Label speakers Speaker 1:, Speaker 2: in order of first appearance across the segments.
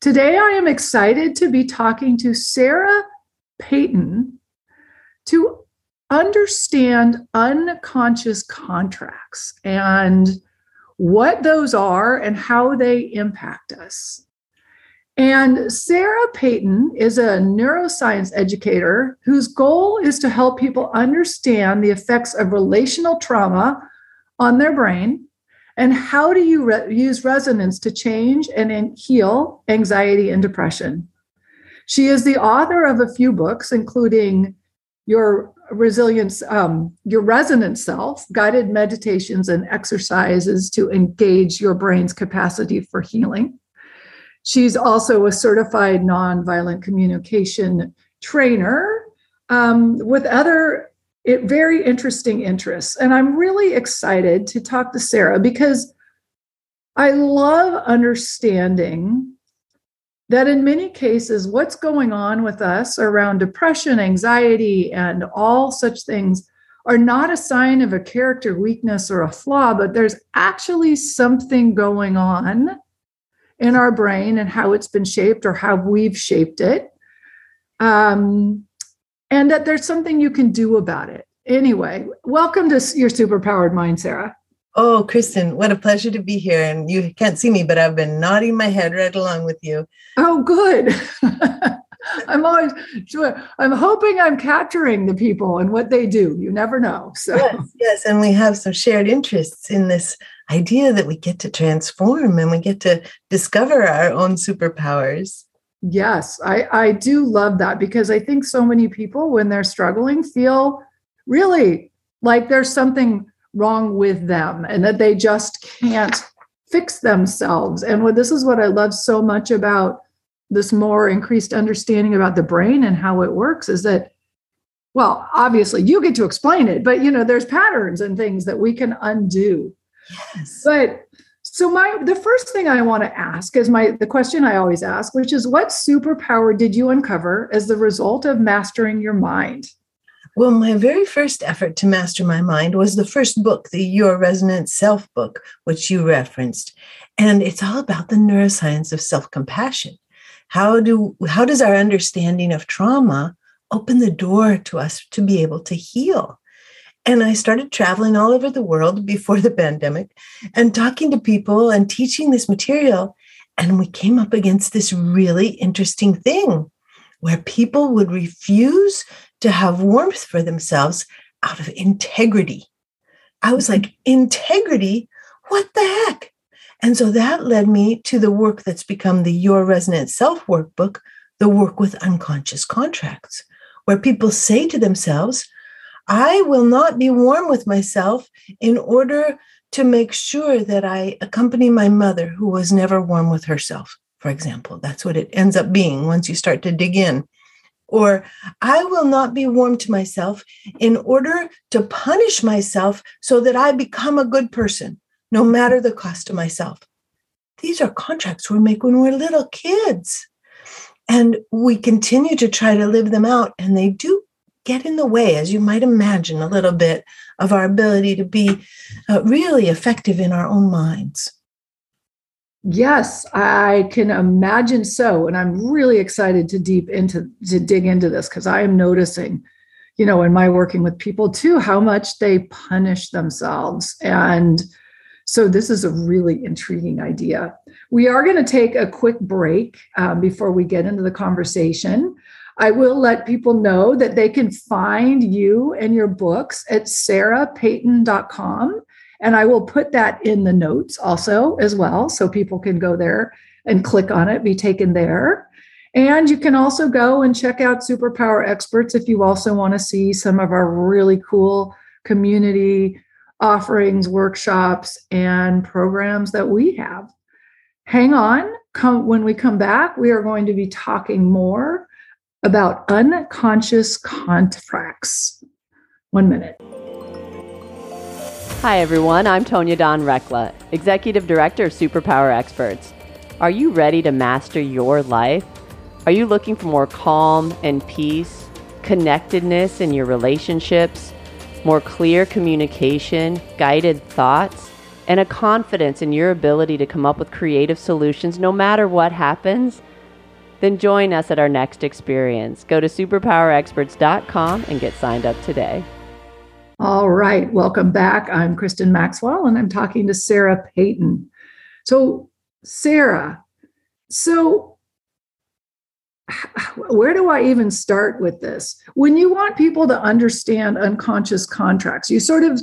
Speaker 1: Today, I am excited to be talking to Sarah Peyton to understand unconscious contracts and what those are and how they impact us. And Sarah Peyton is a neuroscience educator whose goal is to help people understand the effects of relational trauma on their brain and how do you re- use resonance to change and heal anxiety and depression. She is the author of a few books, including Your Resilience, um, Your Resonant Self, guided meditations and exercises to engage your brain's capacity for healing. She's also a certified nonviolent communication trainer um, with other it, very interesting interests. And I'm really excited to talk to Sarah because I love understanding that in many cases, what's going on with us around depression, anxiety, and all such things are not a sign of a character weakness or a flaw, but there's actually something going on in our brain and how it's been shaped or how we've shaped it. Um, and that there's something you can do about it. Anyway, welcome to your superpowered mind, Sarah.
Speaker 2: Oh, Kristin, what a pleasure to be here. And you can't see me, but I've been nodding my head right along with you.
Speaker 1: Oh, good. I'm always sure. I'm hoping I'm capturing the people and what they do. You never know. So
Speaker 2: yes, yes, and we have some shared interests in this idea that we get to transform and we get to discover our own superpowers.
Speaker 1: Yes, I, I do love that because I think so many people, when they're struggling, feel really like there's something wrong with them and that they just can't fix themselves. And what this is what I love so much about this more increased understanding about the brain and how it works is that well obviously you get to explain it but you know there's patterns and things that we can undo
Speaker 2: yes
Speaker 1: but so my the first thing I want to ask is my the question I always ask, which is what superpower did you uncover as the result of mastering your mind?
Speaker 2: Well, my very first effort to master my mind was the first book, the Your Resonant Self book, which you referenced. And it's all about the neuroscience of self-compassion. How do how does our understanding of trauma open the door to us to be able to heal? And I started traveling all over the world before the pandemic and talking to people and teaching this material. And we came up against this really interesting thing where people would refuse to have warmth for themselves out of integrity. I was like, integrity? What the heck? And so that led me to the work that's become the Your Resonant Self workbook, the work with unconscious contracts, where people say to themselves, I will not be warm with myself in order to make sure that I accompany my mother, who was never warm with herself, for example. That's what it ends up being once you start to dig in. Or I will not be warm to myself in order to punish myself so that I become a good person, no matter the cost to myself. These are contracts we make when we're little kids. And we continue to try to live them out, and they do get in the way, as you might imagine, a little bit of our ability to be uh, really effective in our own minds.
Speaker 1: Yes, I can imagine so, and I'm really excited to deep into to dig into this because I am noticing, you know, in my working with people too, how much they punish themselves, and so this is a really intriguing idea. We are going to take a quick break um, before we get into the conversation. I will let people know that they can find you and your books at sarahpeyton.com. And I will put that in the notes also as well. So people can go there and click on it, be taken there. And you can also go and check out Superpower Experts if you also want to see some of our really cool community offerings, workshops, and programs that we have. Hang on. come when we come back, we are going to be talking more about unconscious contracts. One minute.
Speaker 3: Hi, everyone. I'm Tonya Don Rekla, Executive Director of Superpower Experts. Are you ready to master your life? Are you looking for more calm and peace, connectedness in your relationships, more clear communication, guided thoughts, and a confidence in your ability to come up with creative solutions no matter what happens? Then join us at our next experience. Go to superpowerexperts.com and get signed up today.
Speaker 1: All right, welcome back. I'm Kristin Maxwell and I'm talking to Sarah Peyton. So, Sarah, so where do I even start with this? When you want people to understand unconscious contracts, you sort of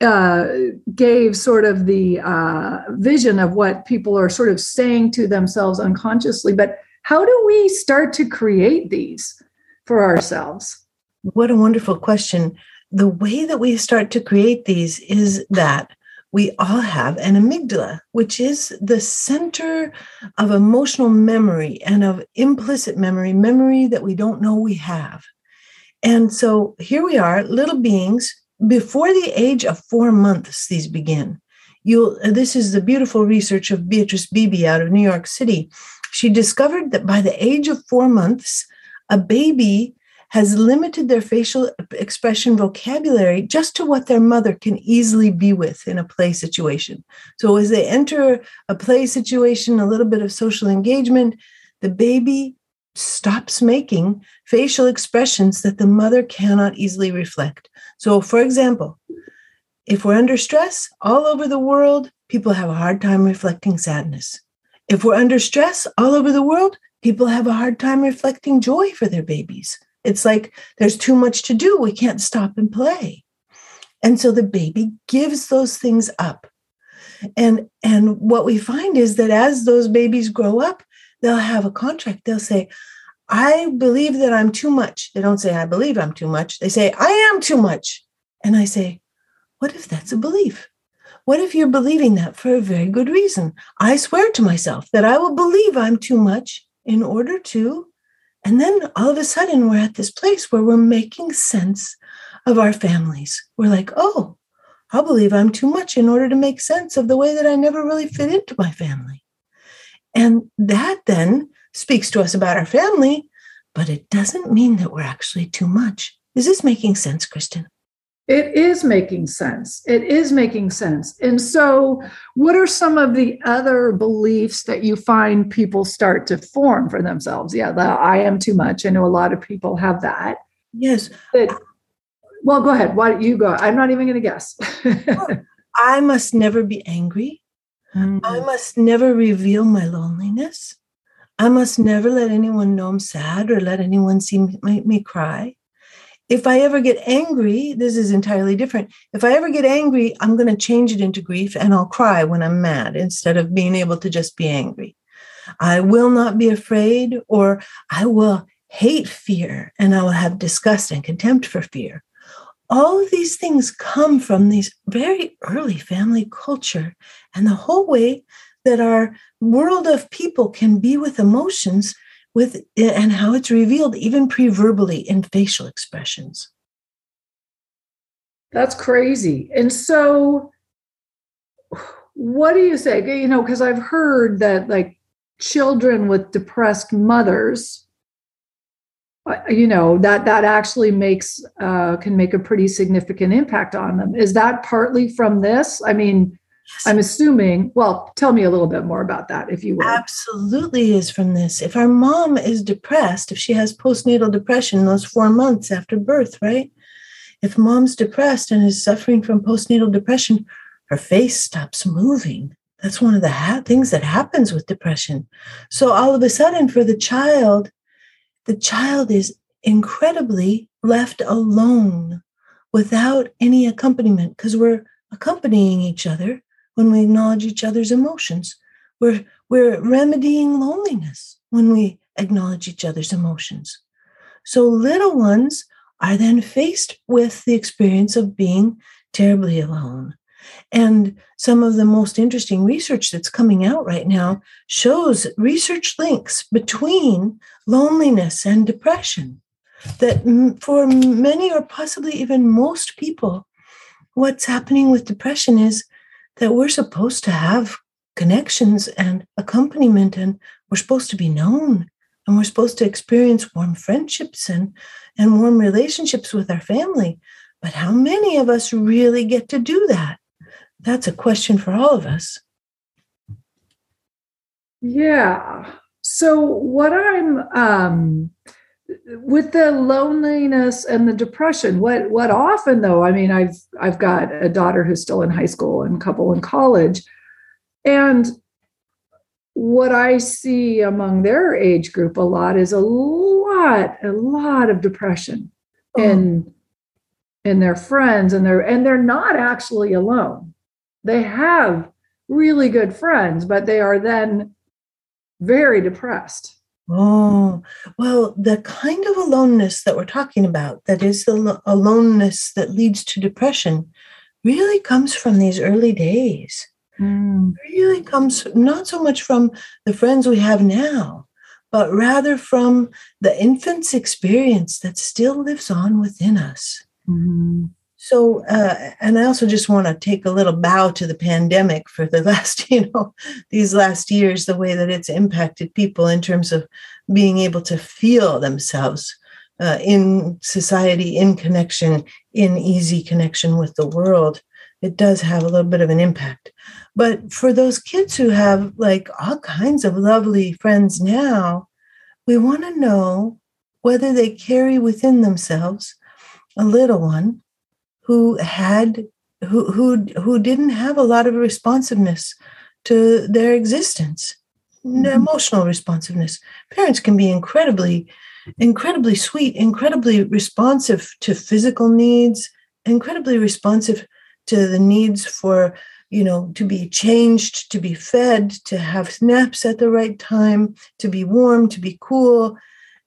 Speaker 1: uh, gave sort of the uh, vision of what people are sort of saying to themselves unconsciously, but how do we start to create these for ourselves?
Speaker 2: What a wonderful question. The way that we start to create these is that we all have an amygdala, which is the center of emotional memory and of implicit memory, memory that we don't know we have. And so here we are, little beings. Before the age of four months, these begin. You'll, this is the beautiful research of Beatrice Beebe out of New York City. She discovered that by the age of four months, a baby has limited their facial expression vocabulary just to what their mother can easily be with in a play situation. So as they enter a play situation, a little bit of social engagement, the baby stops making facial expressions that the mother cannot easily reflect. So, for example, if we're under stress all over the world, people have a hard time reflecting sadness. If we're under stress all over the world, people have a hard time reflecting joy for their babies. It's like there's too much to do. We can't stop and play. And so the baby gives those things up. And and what we find is that as those babies grow up, they'll have a contract. They'll say, I believe that I'm too much. They don't say, I believe I'm too much. They say, I am too much. And I say, what if that's a belief? What if you're believing that for a very good reason? I swear to myself that I will believe I'm too much in order to and then all of a sudden, we're at this place where we're making sense of our families. We're like, oh, I believe I'm too much in order to make sense of the way that I never really fit into my family. And that then speaks to us about our family, but it doesn't mean that we're actually too much. Is this making sense, Kristin?
Speaker 1: It is making sense. It is making sense. And so, what are some of the other beliefs that you find people start to form for themselves? Yeah, the I am too much. I know a lot of people have that.
Speaker 2: Yes.
Speaker 1: But, well, go ahead. Why don't you go? I'm not even going to guess.
Speaker 2: I must never be angry. Mm-hmm. I must never reveal my loneliness. I must never let anyone know I'm sad or let anyone see me, me cry if I ever get angry, this is entirely different. If I ever get angry, I'm going to change it into grief and I'll cry when I'm mad instead of being able to just be angry. I will not be afraid, or I will hate fear and I will have disgust and contempt for fear. All of these things come from these very early family culture and the whole way that our world of people can be with emotions with and how it's revealed even pre-verbally in facial expressions.
Speaker 1: That's crazy. And so what do you say? You know because i've heard that like children with depressed mothers uh, you know that that actually makes uh, can make a pretty significant impact on them. Is that partly from this? I mean I'm assuming, well, tell me a little bit more about that, if you will.
Speaker 2: Absolutely is from this. If our mom is depressed, if she has postnatal depression those four months after birth, right? If mom's depressed and is suffering from postnatal depression, her face stops moving. That's one of the ha- things that happens with depression. So all of a sudden, for the child, the child is incredibly left alone without any accompaniment because we're accompanying each other when we acknowledge each other's emotions. We're, we're remedying loneliness when we acknowledge each other's emotions. So little ones are then faced with the experience of being terribly alone. And some of the most interesting research that's coming out right now shows research links between loneliness and depression. That for many or possibly even most people, what's happening with depression is that we're supposed to have connections and accompaniment, and we're supposed to be known, and we're supposed to experience warm friendships and, and warm relationships with our family. But how many of us really get to do that? That's a question for all of us.
Speaker 1: Yeah. So, what I'm um, with the loneliness and the depression, what what often though, I mean, I've I've got a daughter who's still in high school and a couple in college, and what I see among their age group a lot is a lot, a lot of depression oh. in in their friends, and they're and they're not actually alone. They have really good friends, but they are then very depressed.
Speaker 2: Oh, well, the kind of aloneness that we're talking about, that is the aloneness that leads to depression, really comes from these early days. Mm. Really comes not so much from the friends we have now, but rather from the infant's experience that still lives on within us. Mm-hmm. So, uh, and I also just want to take a little bow to the pandemic for the last, you know, these last years, the way that it's impacted people in terms of being able to feel themselves uh, in society, in connection, in easy connection with the world. It does have a little bit of an impact. But for those kids who have like all kinds of lovely friends now, we want to know whether they carry within themselves a little one who had who who who didn't have a lot of responsiveness to their existence mm-hmm. emotional responsiveness parents can be incredibly incredibly sweet incredibly responsive to physical needs incredibly responsive to the needs for you know to be changed to be fed to have naps at the right time to be warm to be cool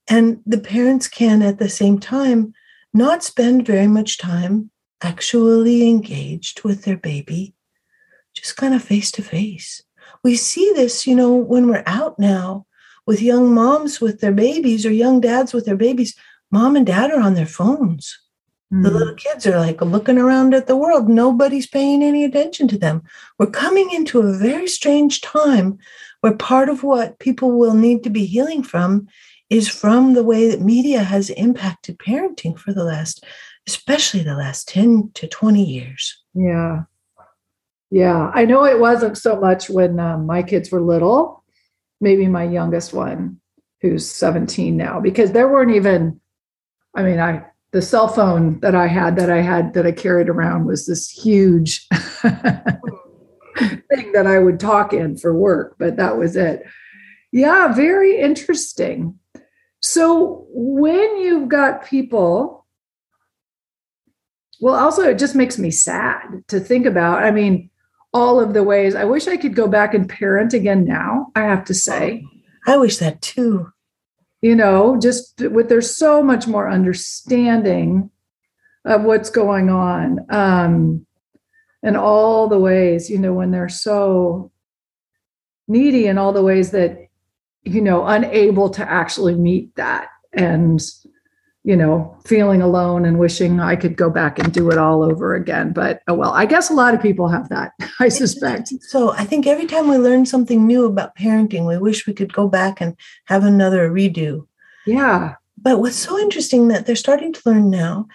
Speaker 2: and the parents can at the same time not spend very much time actually engaged with their baby, just kind of face to face. We see this, you know, when we're out now with young moms with their babies or young dads with their babies. Mom and dad are on their phones. Mm. The little kids are like looking around at the world. Nobody's paying any attention to them. We're coming into a very strange time where part of what people will need to be healing from is from the way that media has impacted parenting for the last especially the last 10 to 20 years.
Speaker 1: Yeah. Yeah. I know it wasn't so much when um, my kids were little, maybe my youngest one, who's 17 now, because there weren't even, I mean, I, the cell phone that I had that I had that I carried around was this huge thing that I would talk in for work, but that was it. Yeah, very interesting. So when you've got people well, also, it just makes me sad to think about. I mean, all of the ways I wish I could go back and parent again now, I have to say.
Speaker 2: I wish that too.
Speaker 1: You know, just with there's so much more understanding of what's going on. Um, and all the ways, you know, when they're so needy and all the ways that, you know, unable to actually meet that. And you know, feeling alone and wishing I could go back and do it all over again. But oh well, I guess a lot of people have that, I suspect.
Speaker 2: So I think every time we learn something new about parenting, we wish we could go back and have another redo.
Speaker 1: Yeah.
Speaker 2: But what's so interesting that they're starting to learn now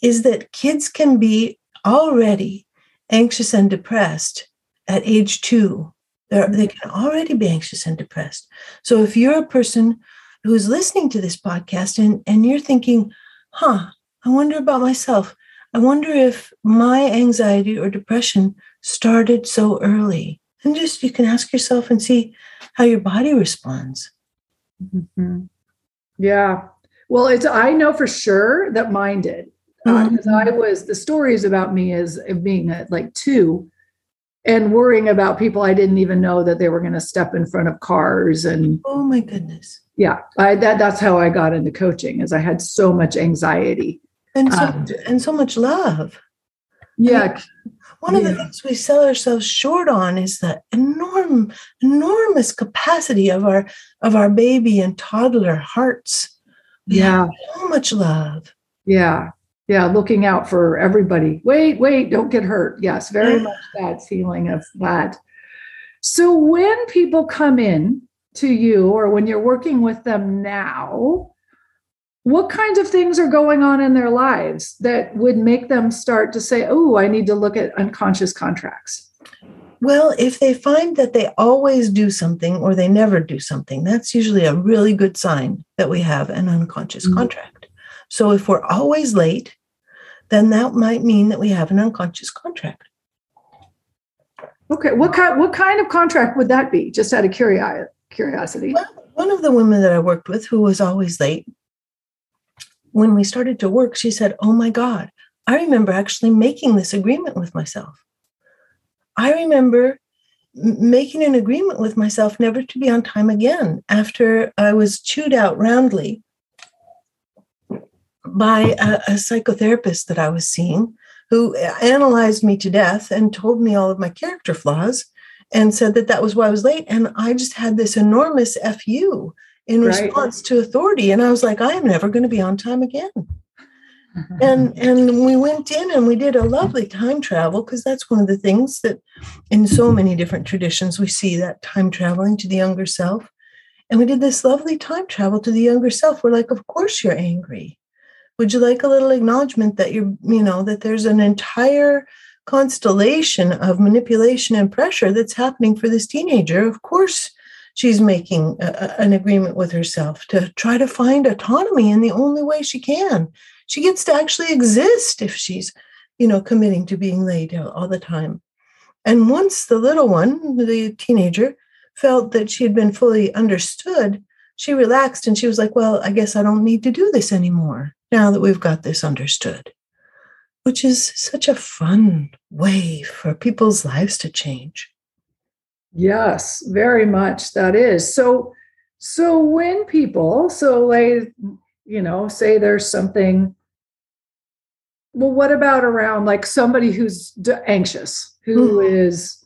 Speaker 2: is that kids can be already anxious and depressed at age two. They're, they can already be anxious and depressed. So if you're a person who's listening to this podcast and, and you're thinking, huh, I wonder about myself. I wonder if my anxiety or depression started so early. And just you can ask yourself and see how your body responds.
Speaker 1: Mm-hmm. Yeah. Well, it's I know for sure that mine did because uh, mm-hmm. I was the stories about me as being at like two and worrying about people I didn't even know that they were going to step in front of cars and
Speaker 2: oh my goodness.
Speaker 1: Yeah I, that that's how i got into coaching is i had so much anxiety.
Speaker 2: And so um, and so much love.
Speaker 1: Yeah.
Speaker 2: One of the things we sell ourselves short on is the enormous, enormous capacity of our of our baby and toddler hearts. We
Speaker 1: yeah,
Speaker 2: so much love.
Speaker 1: Yeah, yeah, looking out for everybody. Wait, wait, don't get hurt. Yes, very much that feeling of that. So when people come in to you or when you're working with them now, what kinds of things are going on in their lives that would make them start to say, oh, I need to look at unconscious contracts?
Speaker 2: Well, if they find that they always do something or they never do something, that's usually a really good sign that we have an unconscious mm-hmm. contract. So if we're always late, then that might mean that we have an unconscious contract.
Speaker 1: Okay, what kind what kind of contract would that be? Just out of curiosity.
Speaker 2: Well, one of the women that I worked with who was always late when we started to work, she said, Oh my God, I remember actually making this agreement with myself. I remember making an agreement with myself never to be on time again after I was chewed out roundly by a, a, psychotherapist that I was seeing who analyzed me to death and told me all of my character flaws and said that that was why I was late. And I just had this enormous FU in right. response to authority. And I was like, I am never going to be on time again. and and we went in and we did a lovely time travel because that's one of the things that in so many different traditions we see that time traveling to the younger self and we did this lovely time travel to the younger self we're like of course you're angry would you like a little acknowledgement that you're you know that there's an entire constellation of manipulation and pressure that's happening for this teenager of course she's making a, an agreement with herself to try to find autonomy in the only way she can. She gets to actually exist if she's, you know, committing to being laid all the time. And once the little one, the teenager, felt that she had been fully understood, she relaxed and she was like, Well, I guess I don't need to do this anymore now that we've got this understood, which is such a fun way for people's lives to change.
Speaker 1: Yes, very much that is. So so when people, so like, you know, say there's something well what about around like somebody who's anxious, who mm-hmm. is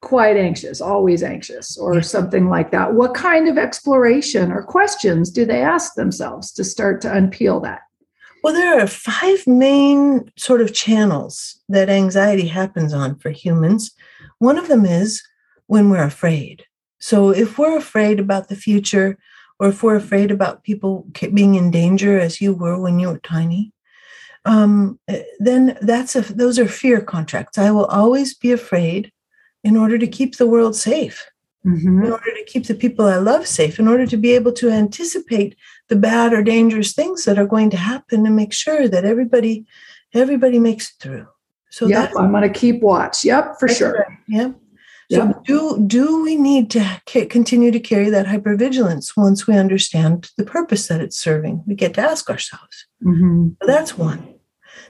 Speaker 1: quite anxious, always anxious or something like that. What kind of exploration or questions do they ask themselves to start to unpeel that?
Speaker 2: Well, there are five main sort of channels that anxiety happens on for humans. One of them is when we're afraid. So if we're afraid about the future, or if we're afraid about people being in danger, as you were when you were tiny, um, eh, then that's a, those are fear contracts. I will always be afraid in order to keep the world safe, mm-hmm. in order to keep the people I love safe, in order to be able to anticipate the bad or dangerous things that are going to happen and make sure that everybody everybody makes it through.
Speaker 1: So yep, I'm going to keep watch. Yep, for sure.
Speaker 2: Right. Yep. So yeah. do do we need to continue to carry that hypervigilance once we understand the purpose that it's serving? We get to ask ourselves. Mm-hmm. So that's one.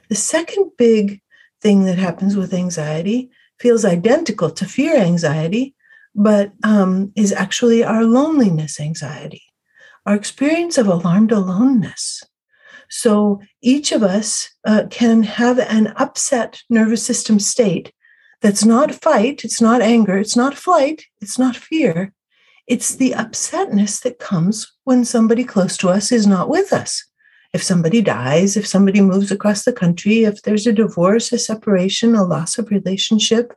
Speaker 2: The second big thing that happens with anxiety feels identical to fear anxiety, but um, is actually our loneliness anxiety, our experience of alarmed aloneness. So each of us uh, can have an upset nervous system state that's not fight, it's not anger, it's not flight, it's not fear. It's the upsetness that comes when somebody close to us is not with us. If somebody dies, if somebody moves across the country, if there's a divorce, a separation, a loss of relationship,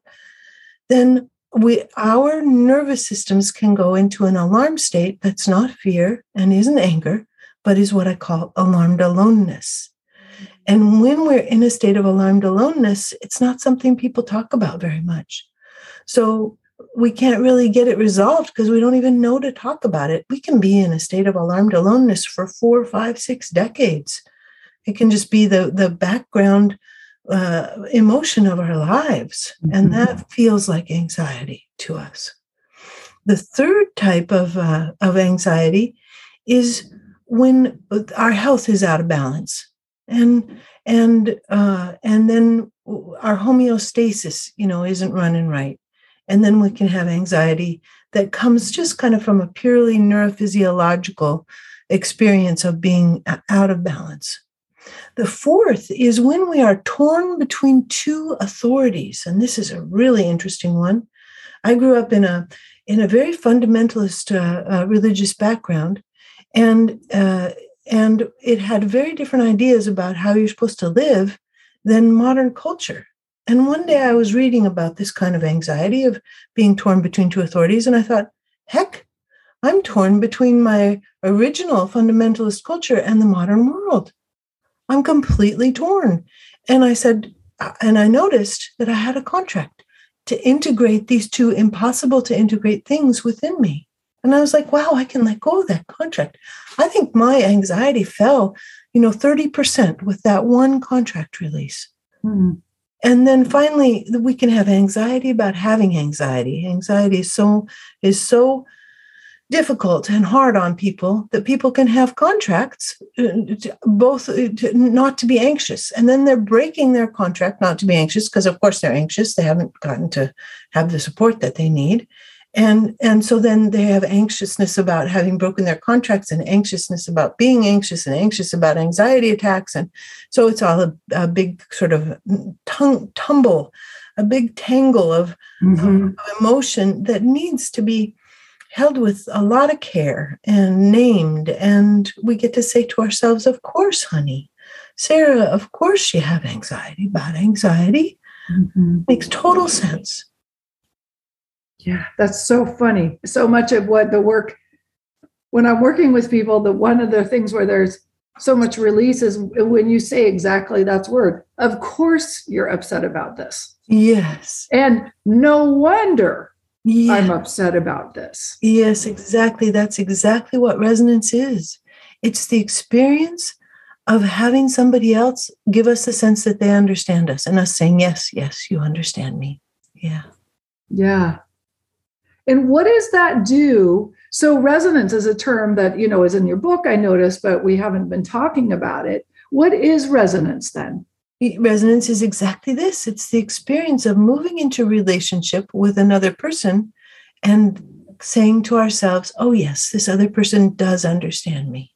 Speaker 2: then we our nervous systems can go into an alarm state that's not fear and isn't anger, but is what I call alarmed aloneness. Mm-hmm. And when we're in a state of alarmed aloneness, it's not something people talk about very much. So we can't really get it resolved because we don't even know to talk about it. We can be in a state of alarmed aloneness for four, five, six decades. It can just be the, the background uh, emotion of our lives. Mm-hmm. And that feels like anxiety to us. The third type of, uh, of anxiety is when our health is out of balance and and uh, and then our homeostasis you know isn't running right and then we can have anxiety that comes just kind of from a purely neurophysiological experience of being out of balance The fourth is when we are torn between two authorities. And this is a really interesting one. I grew up in a in a very fundamentalist uh, uh, religious background, and uh, and it had very different ideas about how you're supposed to live than modern culture. And one day I was reading about this kind of anxiety of being torn between two authorities, and I thought, heck, I'm torn between my original fundamentalist culture and the modern world. I'm completely torn. And I said, uh, and I noticed that I had a contract to integrate these two impossible to integrate things within me. And I was like, wow, I can let go of that contract. I think my anxiety fell, you know, 30% with that one contract release. Mm-hmm. And then finally, we can have anxiety about having anxiety. Anxiety is so is so difficult and hard on people that people can have contracts uh, both uh, not to be anxious. And then they're breaking their contract not to be anxious because of course they're anxious. They haven't gotten to have the support that they need and and so then they have anxiousness about having broken their contracts and anxiousness about being anxious and anxious about anxiety attacks and so it's all a, a big sort of tongue, tumble a big tangle of, mm-hmm. of emotion that needs to be held with a lot of care and named and we get to say to ourselves of course honey sarah of course you have anxiety about anxiety mm-hmm. makes total sense
Speaker 1: yeah, that's so funny. So much of what the work, when I'm working with people, the one of the things where there's so much release is when you say exactly that's word. Of course, you're upset about this.
Speaker 2: Yes.
Speaker 1: And no wonder yeah. I'm upset about this.
Speaker 2: Yes, exactly. That's exactly what resonance is. It's the experience of having somebody else give us the sense that they understand us and us saying, Yes, yes, you understand me. Yeah.
Speaker 1: Yeah. And what does that do? So resonance is a term that, you know, is in your book, I noticed, but we haven't been talking about it. What is resonance then?
Speaker 2: Resonance is exactly this. It's the experience of moving into relationship with another person and saying to ourselves, oh, yes, this other person does understand me.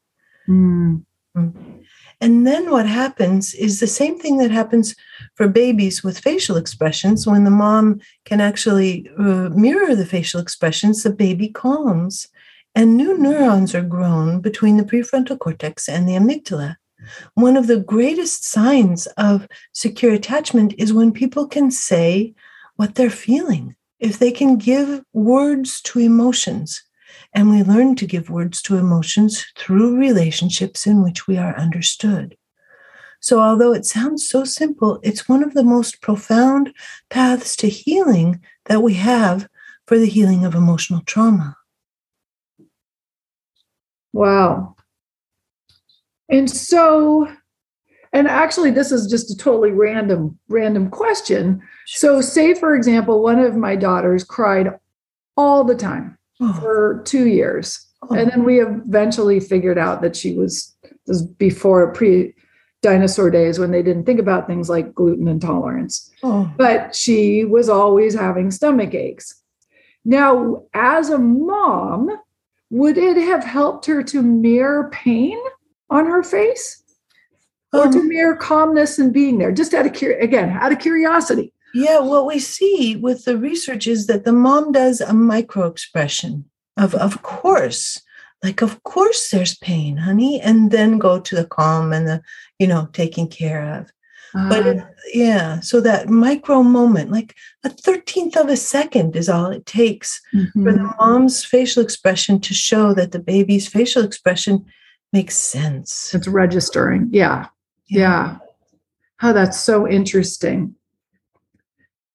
Speaker 2: Mm. Mm. And then what happens is the same thing that happens for babies with facial expressions. When the mom can actually uh, mirror the facial expressions, the baby calms. And new neurons are grown between the prefrontal cortex and the amygdala. One of the greatest signs of secure attachment is when people can say what they're feeling. If they can give words to emotions, and we learn to give words to emotions through relationships in which we are understood. So, although it sounds so simple, it's one of the most profound paths to healing that we have for the healing of emotional trauma.
Speaker 1: Wow. And so, and actually, this is just a totally random, random question. So, say, for example, one of my daughters cried all the time. For two years. Oh. And then we eventually figured out that she was, was before pre dinosaur days when they didn't think about things like gluten intolerance. Oh. But she was always having stomach aches. Now, as a mom, would it have helped her to mirror pain on her face? Or um, to mirror calmness and being there, just out of cur- again, out of curiosity.
Speaker 2: Yeah, what we see with the research is that the mom does a micro expression of, of course, like, of course there's pain, honey, and then go to the calm and the, you know, taking care of. Uh, but it, ah. yeah, so that micro moment, like a 13th of a second is all it takes mm-hmm. for the mm-hmm. mom's facial expression to show that the baby's facial expression makes sense.
Speaker 1: It's registering. Yeah. Yeah. yeah. Oh, that's so interesting.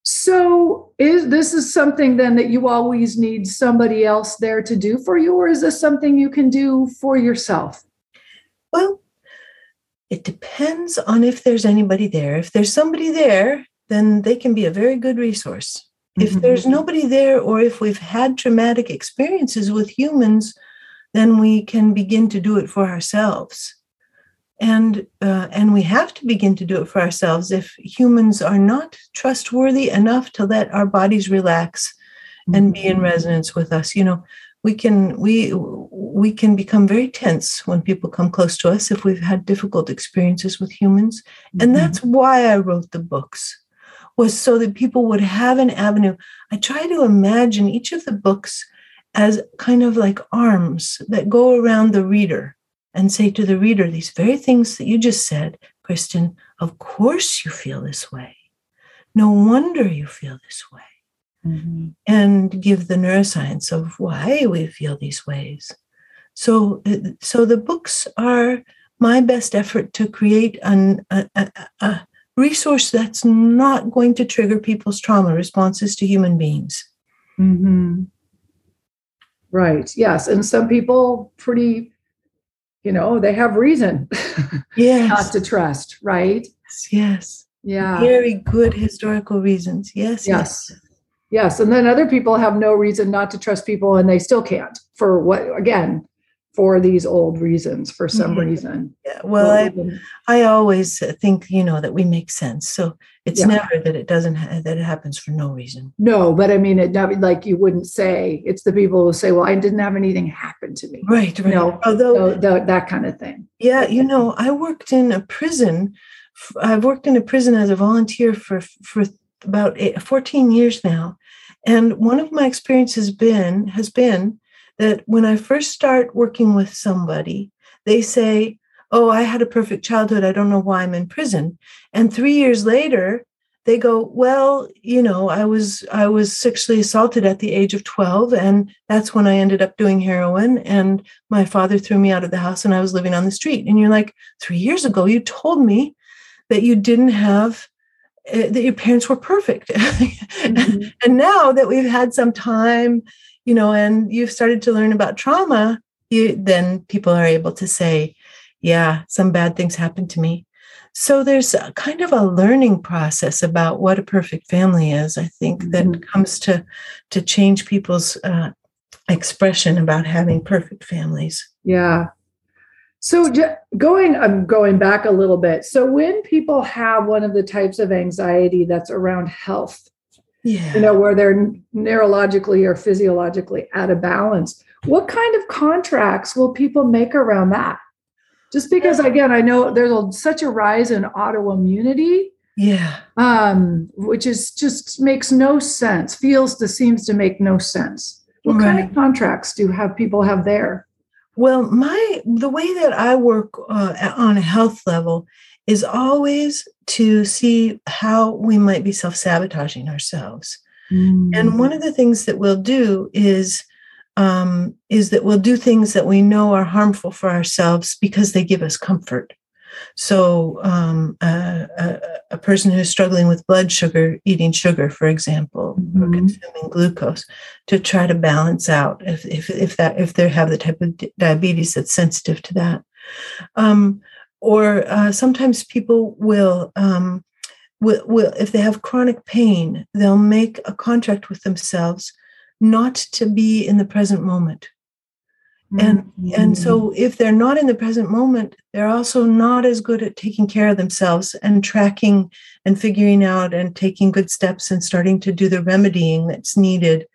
Speaker 1: So is this is something then that you always need somebody else there to do for you or is this something you can do for yourself?
Speaker 2: Well, it depends on if there's anybody there. If there's somebody there, then they can be a very good resource. Mm-hmm. If there's nobody there or if we've had traumatic experiences with humans, then we can begin to do it for ourselves and uh, and we have to begin to do it for ourselves if humans are not trustworthy enough to let our bodies relax and be in mm-hmm. resonance with us you know we can we we can become very tense when people come close to us if we've had difficult experiences with humans and mm-hmm. that's why i wrote the books was so that people would have an avenue i try to imagine each of the books as kind of like arms that go around the reader and say to the reader these very things that you just said kristin of course you feel this way no wonder you feel this way mm-hmm. and give the neuroscience of why we feel these ways so, uh, so the books are my best effort to create an, a, a, a resource that's not going to trigger people's trauma responses to human beings.
Speaker 1: Mm-hmm. Right. Yes. And some people pretty, you know, they have reason
Speaker 2: yes.
Speaker 1: not to trust, right?
Speaker 2: Yes.
Speaker 1: Yeah.
Speaker 2: Very good historical reasons. Yes.
Speaker 1: Yes. yes. Yes. And then other people have no reason not to trust people and they still can't for what, again, for these old reasons for some mm-hmm. reason.
Speaker 2: Yeah well I, I always think you know that we make sense so it's yeah. never that it doesn't ha- that it happens for no reason.
Speaker 1: No but i mean it like you wouldn't say it's the people who say well i didn't have anything happen to me.
Speaker 2: Right right.
Speaker 1: No although the, that kind of thing.
Speaker 2: Yeah you know i worked in a prison i've worked in a prison as a volunteer for for about 14 years now and one of my experiences been has been that when I first start working with somebody, they say, Oh, I had a perfect childhood. I don't know why I'm in prison. And three years later, they go, Well, you know, I was I was sexually assaulted at the age of 12, and that's when I ended up doing heroin. And my father threw me out of the house and I was living on the street. And you're like, three years ago, you told me that you didn't have uh, that your parents were perfect. mm-hmm. and now that we've had some time you know, and you've started to learn about trauma, you then people are able to say, yeah, some bad things happened to me. So there's a kind of a learning process about what a perfect family is. I think mm-hmm. that comes to to change people's uh, expression about having perfect families.
Speaker 1: Yeah. So going, I'm going back a little bit. So when people have one of the types of anxiety that's around health,
Speaker 2: yeah.
Speaker 1: you know, where they're neurologically or physiologically out of balance. What kind of contracts will people make around that? Just because, again, I know there's a, such a rise in autoimmunity.
Speaker 2: Yeah.
Speaker 1: Um, which is just makes no sense, feels to seems to make no sense. What right. kind of contracts do have people have there?
Speaker 2: Well, my the way that I work uh, on a health level is always to see how we might be self sabotaging ourselves. Mm. And one of the things that we'll do is um, is that we'll do things that we know are harmful for ourselves because they give us comfort. So, um, a, a, a, person who's struggling with blood sugar, eating sugar, for example, mm-hmm. or consuming glucose, to try to balance out if if if that if they have the type of diabetes that's sensitive to that. Um, or uh, sometimes people will, um, will, will, if they have chronic pain, they'll make a contract with themselves not to be in the present moment. And mm-hmm. and so if they're not in the present moment, they're also not as good at taking care of themselves and tracking and figuring out and taking good steps and starting to do the remedying that's needed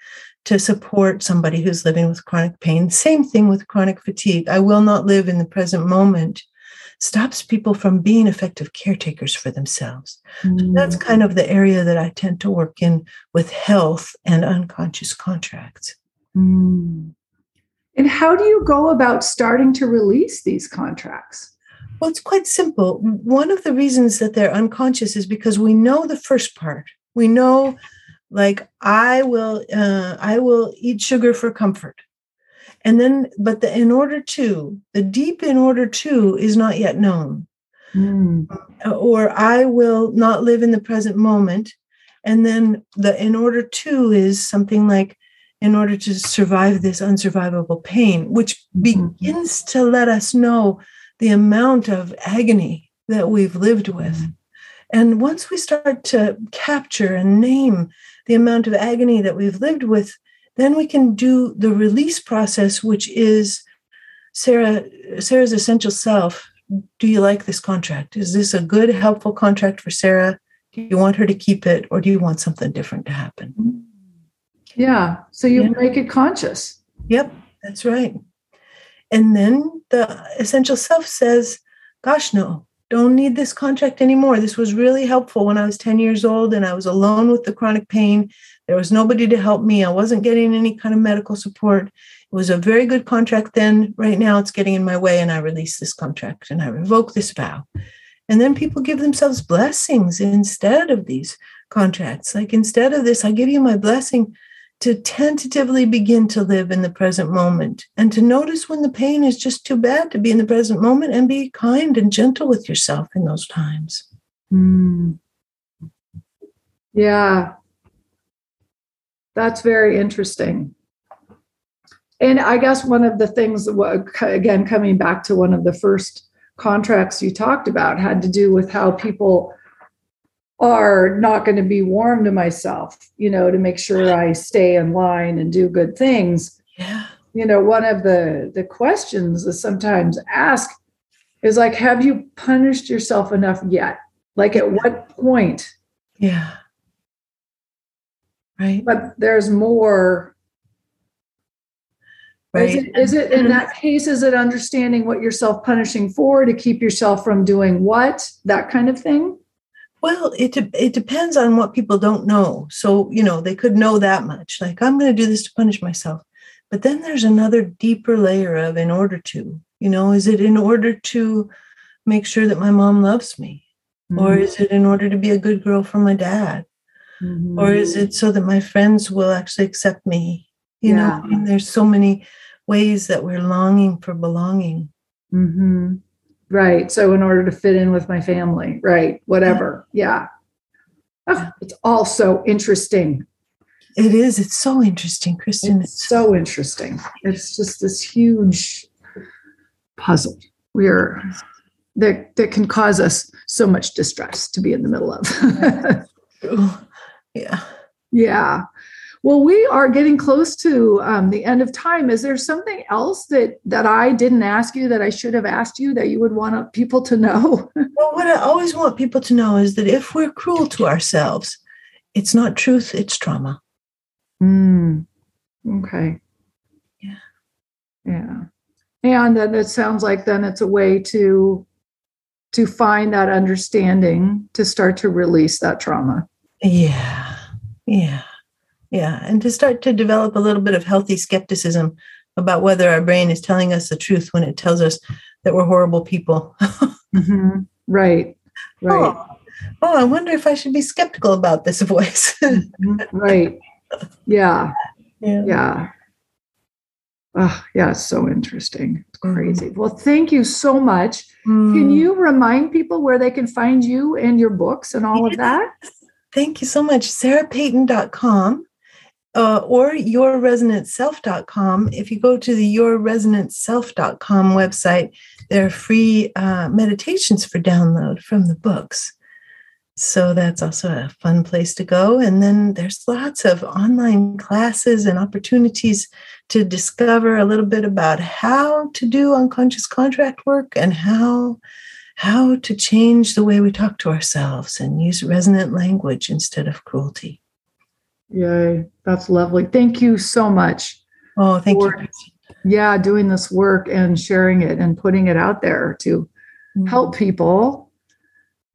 Speaker 2: to support somebody who's living with chronic pain. Same thing with chronic fatigue. I will not live in the present moment stops people from being effective caretakers for themselves. Mm. So that's kind of the area that I tend to work in with health and unconscious contracts.
Speaker 1: Mm. And how do you go about starting to release these contracts?
Speaker 2: Well, it's quite simple. One of the reasons that they're unconscious is because we know the first part. We know, like, I will, uh, I will eat sugar for comfort. And then, but the in order to, the deep in order to is not yet known. Mm. Or I will not live in the present moment. And then the in order to is something like, in order to survive this unsurvivable pain, which mm-hmm. begins to let us know the amount of agony that we've lived with. Mm-hmm. And once we start to capture and name the amount of agony that we've lived with, then we can do the release process, which is Sarah, Sarah's essential self. Do you like this contract? Is this a good, helpful contract for Sarah? Do you want her to keep it or do you want something different to happen?
Speaker 1: Yeah. So you yeah. make it conscious.
Speaker 2: Yep, that's right. And then the essential self says, Gosh, no, don't need this contract anymore. This was really helpful when I was 10 years old and I was alone with the chronic pain. There was nobody to help me. I wasn't getting any kind of medical support. It was a very good contract then. Right now, it's getting in my way, and I release this contract and I revoke this vow. And then people give themselves blessings instead of these contracts. Like instead of this, I give you my blessing to tentatively begin to live in the present moment and to notice when the pain is just too bad to be in the present moment and be kind and gentle with yourself in those times.
Speaker 1: Mm. Yeah. That's very interesting. And I guess one of the things, again, coming back to one of the first contracts you talked about, had to do with how people are not going to be warm to myself, you know, to make sure I stay in line and do good things.
Speaker 2: Yeah.
Speaker 1: You know, one of the the questions that sometimes ask is like, have you punished yourself enough yet? Like at what point?
Speaker 2: Yeah. Right.
Speaker 1: But there's more. Right. Is it, is it in that case, is it understanding what you're self punishing for to keep yourself from doing what? That kind of thing?
Speaker 2: Well, it it depends on what people don't know. So, you know, they could know that much. Like, I'm going to do this to punish myself. But then there's another deeper layer of in order to, you know, is it in order to make sure that my mom loves me? Mm-hmm. Or is it in order to be a good girl for my dad? Mm-hmm. Or is it so that my friends will actually accept me? You yeah. know, mean, there's so many ways that we're longing for belonging.
Speaker 1: Mm-hmm. Right. So in order to fit in with my family, right? Whatever. Yeah. Oh, it's all so interesting.
Speaker 2: It is. It's so interesting, Kristin.
Speaker 1: It's so interesting. It's just this huge puzzle. We're that that can cause us so much distress to be in the middle
Speaker 2: of. yeah.
Speaker 1: Yeah. Well, we are getting close to um, the end of time. Is there something else that that I didn't ask you that I should have asked you that you would want people to know?
Speaker 2: well, what I always want people to know is that if we're cruel to ourselves, it's not truth; it's trauma.
Speaker 1: Mm. Okay.
Speaker 2: Yeah.
Speaker 1: Yeah. And then it sounds like then it's a way to to find that understanding to start to release that trauma.
Speaker 2: Yeah. Yeah. Yeah. And to start to develop a little bit of healthy skepticism about whether our brain is telling us the truth when it tells us that we're horrible people.
Speaker 1: mm-hmm. Right. Right. Oh,
Speaker 2: oh, I wonder if I should be skeptical about this voice.
Speaker 1: mm-hmm. Right. Yeah. Yeah. Yeah. Oh, yeah, it's so interesting. It's mm-hmm. crazy. Mm-hmm. Well, thank you so much. Mm. Can you remind people where they can find you and your books and all yes. of that?
Speaker 2: Thank you so much. SarahPeyton.com uh, or yourresonantself.com. If you go to the yourresonantself.com website, there are free uh, meditations for download from the books. So that's also a fun place to go. And then there's lots of online classes and opportunities to discover a little bit about how to do unconscious contract work and how how to change the way we talk to ourselves and use resonant language instead of cruelty.
Speaker 1: Yay, that's lovely. Thank you so much.
Speaker 2: Oh, thank for, you.
Speaker 1: Yeah, doing this work and sharing it and putting it out there to mm-hmm. help people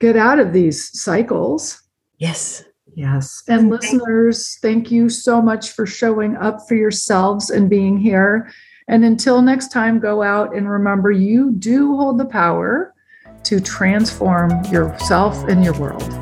Speaker 1: get out of these cycles.
Speaker 2: Yes.
Speaker 1: Yes. And listeners, thank you so much for showing up for yourselves and being here. And until next time, go out and remember you do hold the power to transform yourself and your world.